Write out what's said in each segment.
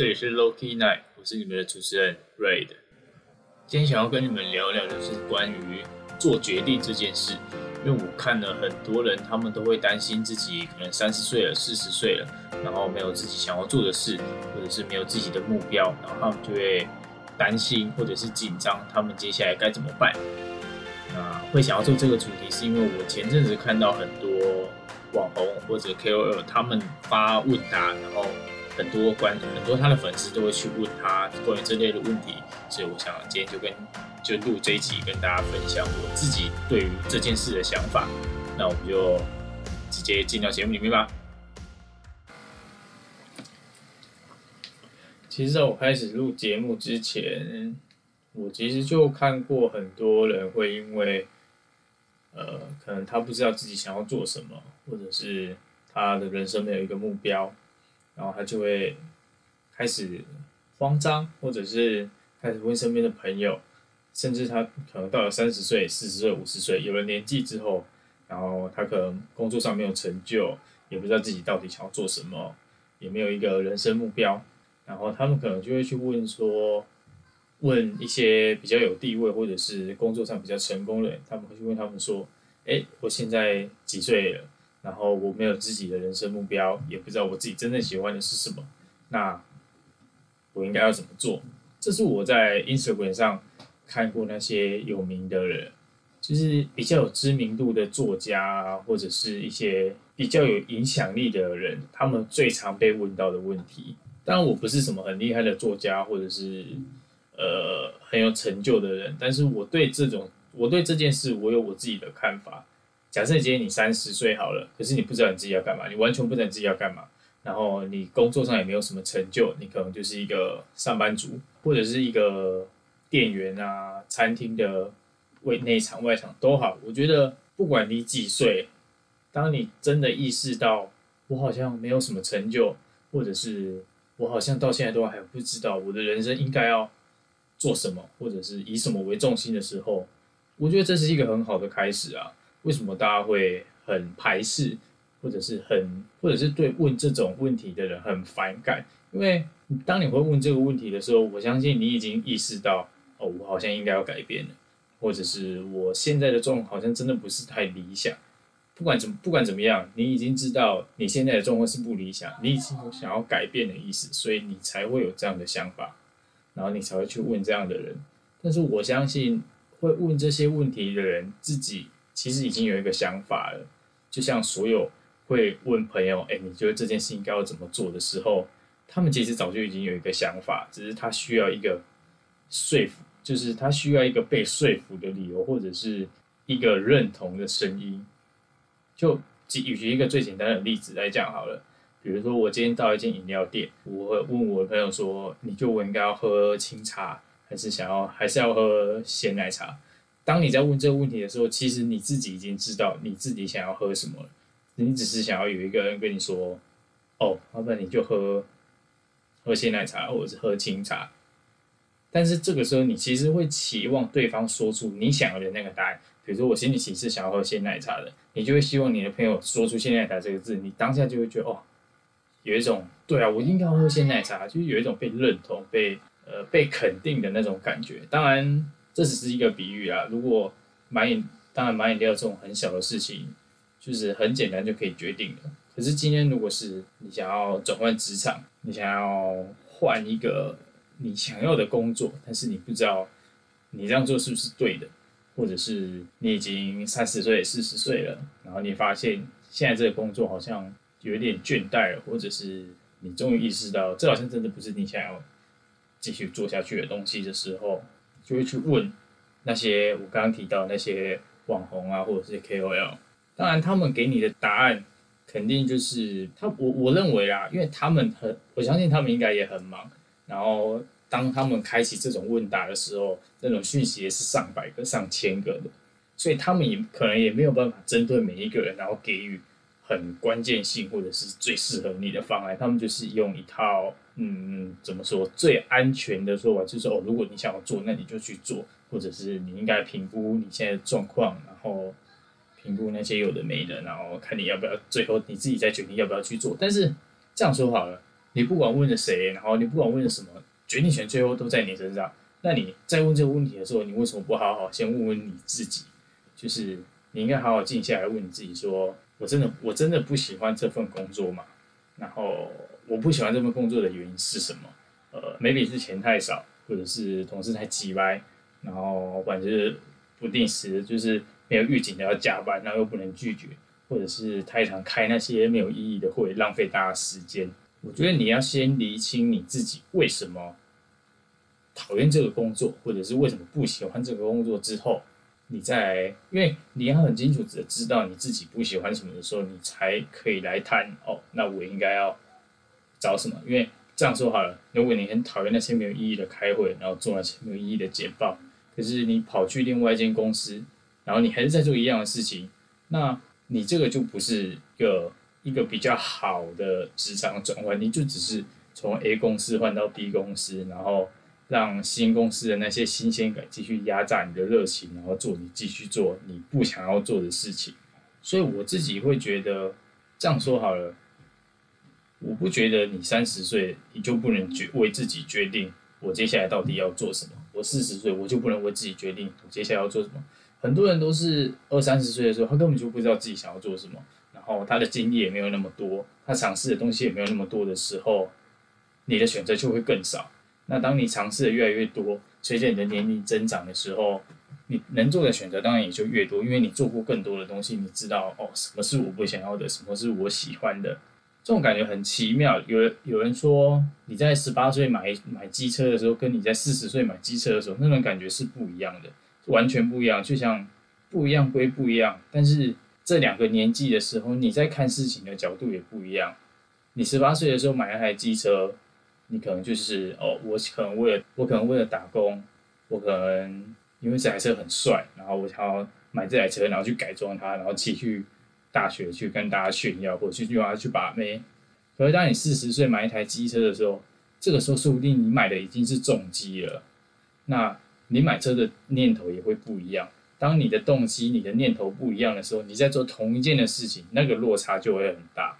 这里是 Loki Night，我是你们的主持人 Ray。今天想要跟你们聊聊的是关于做决定这件事，因为我看了很多人，他们都会担心自己可能三十岁了、四十岁了，然后没有自己想要做的事，或者是没有自己的目标，然后他们就会担心或者是紧张，他们接下来该怎么办？那会想要做这个主题，是因为我前阵子看到很多网红或者 KOL 他们发问答，然后。很多观很多他的粉丝都会去问他关于这类的问题，所以我想今天就跟就录这一集跟大家分享我自己对于这件事的想法。那我们就直接进到节目里面吧。其实在我开始录节目之前，我其实就看过很多人会因为呃，可能他不知道自己想要做什么，或者是他的人生没有一个目标。然后他就会开始慌张，或者是开始问身边的朋友，甚至他可能到了三十岁、四十岁、五十岁，有了年纪之后，然后他可能工作上没有成就，也不知道自己到底想要做什么，也没有一个人生目标，然后他们可能就会去问说，问一些比较有地位或者是工作上比较成功的人，他们会去问他们说，哎，我现在几岁了？然后我没有自己的人生目标，也不知道我自己真正喜欢的是什么，那我应该要怎么做？这是我在 Instagram 上看过那些有名的人，就是比较有知名度的作家，或者是一些比较有影响力的人，他们最常被问到的问题。当然，我不是什么很厉害的作家，或者是呃很有成就的人，但是我对这种，我对这件事，我有我自己的看法。假设今天你三十岁好了，可是你不知道你自己要干嘛，你完全不知道你自己要干嘛，然后你工作上也没有什么成就，你可能就是一个上班族，或者是一个店员啊，餐厅的为内场外场都好。我觉得不管你几岁，当你真的意识到我好像没有什么成就，或者是我好像到现在都还不知道我的人生应该要做什么，或者是以什么为重心的时候，我觉得这是一个很好的开始啊。为什么大家会很排斥，或者是很，或者是对问这种问题的人很反感？因为当你会问这个问题的时候，我相信你已经意识到，哦，我好像应该要改变了，或者是我现在的状况好像真的不是太理想。不管怎么不管怎么样，你已经知道你现在的状况是不理想，你已经有想要改变的意思，所以你才会有这样的想法，然后你才会去问这样的人。但是我相信会问这些问题的人自己。其实已经有一个想法了，就像所有会问朋友：“哎，你觉得这件事情该要怎么做的时候？”他们其实早就已经有一个想法，只是他需要一个说服，就是他需要一个被说服的理由，或者是一个认同的声音。就举举一个最简单的例子来讲好了，比如说我今天到一间饮料店，我会问我的朋友说：“你觉得我应该要喝清茶，还是想要，还是要喝鲜奶茶？”当你在问这个问题的时候，其实你自己已经知道你自己想要喝什么了。你只是想要有一个人跟你说：“哦，老板，你就喝喝鲜奶茶，或者是喝清茶。”但是这个时候，你其实会期望对方说出你想要的那个答案。比如说，我心里其实想要喝鲜奶茶的，你就会希望你的朋友说出鲜奶茶这个字。你当下就会觉得：“哦，有一种对啊，我应该要喝鲜奶茶，就是有一种被认同、被呃被肯定的那种感觉。”当然。这只是一个比喻啊！如果买饮，当然买饮料这种很小的事情，就是很简单就可以决定的。可是今天，如果是你想要转换职场，你想要换一个你想要的工作，但是你不知道你这样做是不是对的，或者是你已经三十岁、四十岁了，然后你发现现在这个工作好像有点倦怠了，或者是你终于意识到这好像真的不是你想要继续做下去的东西的时候。就会去问那些我刚刚提到那些网红啊，或者是 KOL，当然他们给你的答案肯定就是他我我认为啦，因为他们很我相信他们应该也很忙，然后当他们开启这种问答的时候，那种讯息也是上百个、上千个的，所以他们也可能也没有办法针对每一个人，然后给予很关键性或者是最适合你的方案，他们就是用一套。嗯，怎么说最安全的说法就是哦，如果你想要做，那你就去做，或者是你应该评估你现在的状况，然后评估那些有的没的，然后看你要不要，最后你自己再决定要不要去做。但是这样说好了，你不管问了谁，然后你不管问了什么，决定权最后都在你身上。那你在问这个问题的时候，你为什么不好好先问问你自己？就是你应该好好静下来问你自己：说我真的我真的不喜欢这份工作嘛？然后我不喜欢这份工作的原因是什么？呃，maybe 是钱太少，或者是同事太鸡歪，然后或者是不定时就是没有预警的要加班，然后又不能拒绝，或者是太常开那些没有意义的会，浪费大家时间。我觉得你要先理清你自己为什么。讨厌这个工作，或者是为什么不喜欢这个工作之后，你再，因为你要很清楚的知道你自己不喜欢什么的时候，你才可以来谈哦。那我应该要找什么？因为这样说好了，如果你很讨厌那些没有意义的开会，然后做那些没有意义的简报，可是你跑去另外一间公司，然后你还是在做一样的事情，那你这个就不是一个一个比较好的职场转换，你就只是从 A 公司换到 B 公司，然后。让新公司的那些新鲜感继续压榨你的热情，然后做你继续做你不想要做的事情。所以我自己会觉得，这样说好了，我不觉得你三十岁你就不能决为自己决定我接下来到底要做什么。我四十岁我就不能为自己决定我接下来要做什么。很多人都是二三十岁的时候，他根本就不知道自己想要做什么，然后他的经历也没有那么多，他尝试的东西也没有那么多的时候，你的选择就会更少。那当你尝试的越来越多，随着你的年龄增长的时候，你能做的选择当然也就越多，因为你做过更多的东西，你知道哦，什么是我不想要的，什么是我喜欢的，这种感觉很奇妙。有有人说，你在十八岁买买机车的时候，跟你在四十岁买机车的时候，那种感觉是不一样的，完全不一样。就像不一样归不一样，但是这两个年纪的时候，你在看事情的角度也不一样。你十八岁的时候买一台机车。你可能就是哦，我可能为了我可能为了打工，我可能因为这台车很帅，然后我想要买这台车，然后去改装它，然后骑去大学去跟大家炫耀，或者去用它去把妹。可是当你四十岁买一台机车的时候，这个时候说不定你买的已经是重机了，那你买车的念头也会不一样。当你的动机、你的念头不一样的时候，你在做同一件的事情，那个落差就会很大。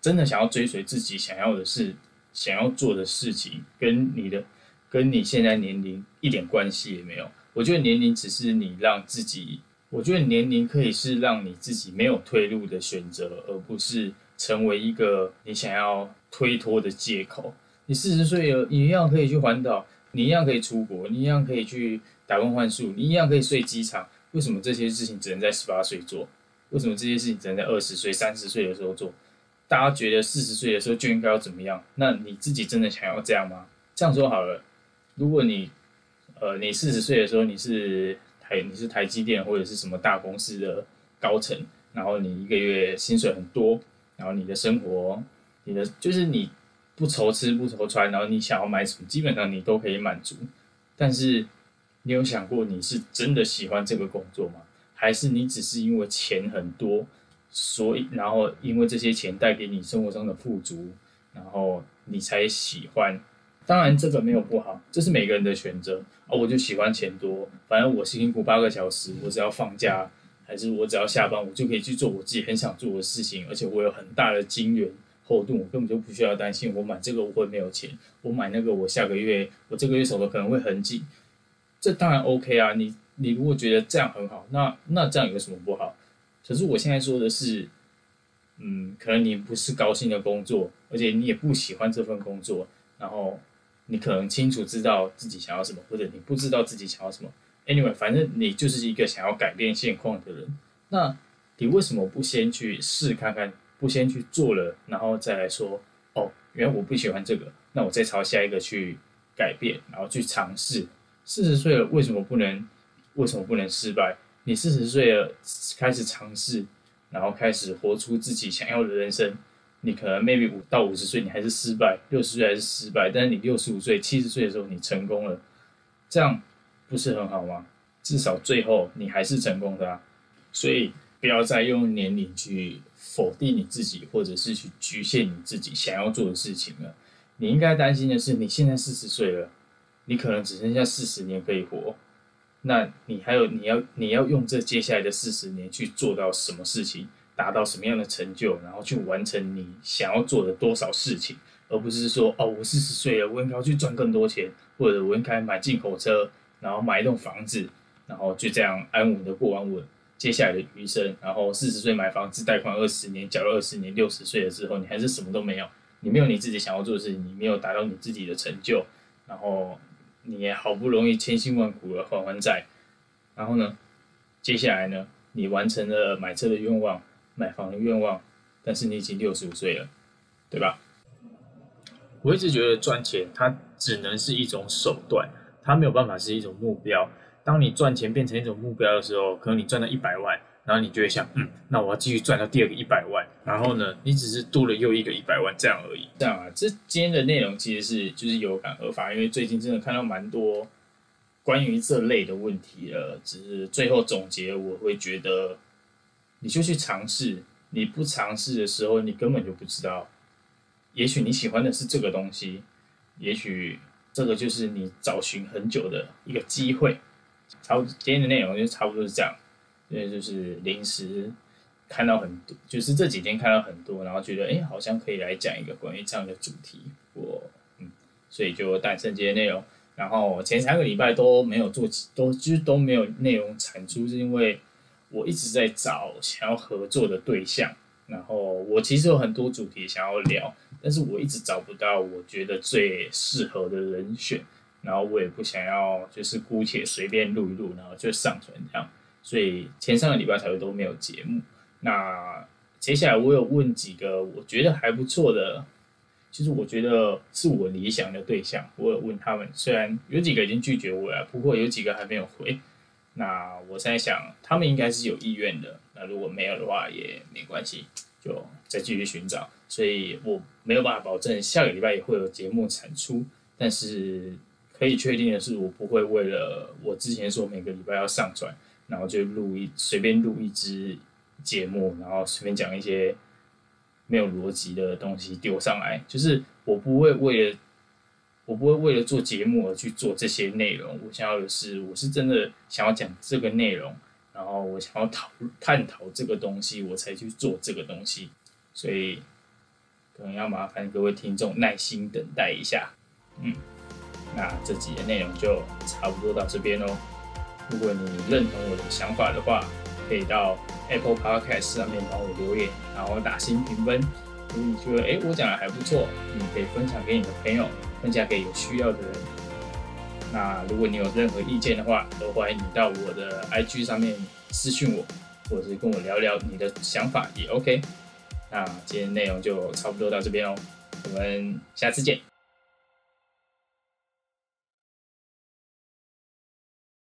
真的想要追随自己想要的是。想要做的事情跟你的跟你现在年龄一点关系也没有。我觉得年龄只是你让自己，我觉得年龄可以是让你自己没有退路的选择，而不是成为一个你想要推脱的借口。你四十岁了，你一样可以去环岛，你一样可以出国，你一样可以去打工换宿，你一样可以睡机场。为什么这些事情只能在十八岁做？为什么这些事情只能在二十岁、三十岁的时候做？大家觉得四十岁的时候就应该要怎么样？那你自己真的想要这样吗？这样说好了，如果你，呃，你四十岁的时候你是台你是台积电或者是什么大公司的高层，然后你一个月薪水很多，然后你的生活，你的就是你不愁吃不愁穿，然后你想要买什么，基本上你都可以满足。但是你有想过你是真的喜欢这个工作吗？还是你只是因为钱很多？所以，然后因为这些钱带给你生活上的富足，然后你才喜欢。当然，这个没有不好，这是每个人的选择啊。我就喜欢钱多，反正我辛辛苦八个小时，我只要放假，还是我只要下班，我就可以去做我自己很想做的事情。而且我有很大的金源后盾，我根本就不需要担心我买这个我会没有钱，我买那个我下个月我这个月手头可能会很紧。这当然 OK 啊。你你如果觉得这样很好，那那这样有什么不好？可是我现在说的是，嗯，可能你不是高薪的工作，而且你也不喜欢这份工作，然后你可能清楚知道自己想要什么，或者你不知道自己想要什么。Anyway，反正你就是一个想要改变现况的人。那你为什么不先去试看看，不先去做了，然后再来说，哦，原来我不喜欢这个，那我再朝下一个去改变，然后去尝试。四十岁了，为什么不能？为什么不能失败？你四十岁了，开始尝试，然后开始活出自己想要的人生。你可能 maybe 五到五十岁你还是失败，六十岁还是失败，但是你六十五岁、七十岁的时候你成功了，这样不是很好吗？至少最后你还是成功的啊！所以不要再用年龄去否定你自己，或者是去局限你自己想要做的事情了。你应该担心的是，你现在四十岁了，你可能只剩下四十年可以活。那你还有你要你要用这接下来的四十年去做到什么事情，达到什么样的成就，然后去完成你想要做的多少事情，而不是说哦，我四十岁了，我应该要去赚更多钱，或者我应该买进口车，然后买一栋房子，然后就这样安稳的过完我接下来的余生。然后四十岁买房子，贷款二十年，缴了二十年，六十岁了之后，你还是什么都没有，你没有你自己想要做的事情，你没有达到你自己的成就，然后你也好不容易千辛万苦的还完债，然后呢，接下来呢，你完成了买车的愿望，买房的愿望。但是你已经六十五岁了，对吧？我一直觉得赚钱它只能是一种手段，它没有办法是一种目标。当你赚钱变成一种目标的时候，可能你赚到一百万，然后你就会想，嗯，那我要继续赚到第二个一百万。然后呢，你只是多了又一个一百万这样而已。这样啊，这今天的内容其实是就是有感而发，因为最近真的看到蛮多关于这类的问题了。只是最后总结，我会觉得你就去尝试。你不尝试的时候，你根本就不知道。也许你喜欢的是这个东西，也许这个就是你找寻很久的一个机会。差不多今天的内容就差不多是这样，因为就是临时看到很多，就是这几天看到很多，然后觉得哎，好像可以来讲一个关于这样的主题。我嗯，所以就诞生这些内容。然后前三个礼拜都没有做，都就是都没有内容产出，是因为。我一直在找想要合作的对象，然后我其实有很多主题想要聊，但是我一直找不到我觉得最适合的人选，然后我也不想要就是姑且随便录一录，然后就上传这样，所以前三个礼拜才会都没有节目。那接下来我有问几个我觉得还不错的，其实我觉得是我理想的对象，我有问他们，虽然有几个已经拒绝我了，不过有几个还没有回。那我在想，他们应该是有意愿的。那如果没有的话，也没关系，就再继续寻找。所以我没有办法保证下个礼拜也会有节目产出，但是可以确定的是，我不会为了我之前说每个礼拜要上传，然后就录一随便录一支节目，然后随便讲一些没有逻辑的东西丢上来。就是我不会为了。我不会为了做节目而去做这些内容。我想要的是，我是真的想要讲这个内容，然后我想要讨探讨这个东西，我才去做这个东西。所以可能要麻烦各位听众耐心等待一下。嗯，那这集的内容就差不多到这边喽。如果你认同我的想法的话，可以到 Apple Podcast 上面帮我留言，然后打新评分。如果你觉得哎我讲的还不错，你可以分享给你的朋友。分享给有需要的人。那如果你有任何意见的话，都欢迎你到我的 IG 上面私信我，或者是跟我聊聊你的想法也 OK。那今天内容就差不多到这边哦，我们下次见。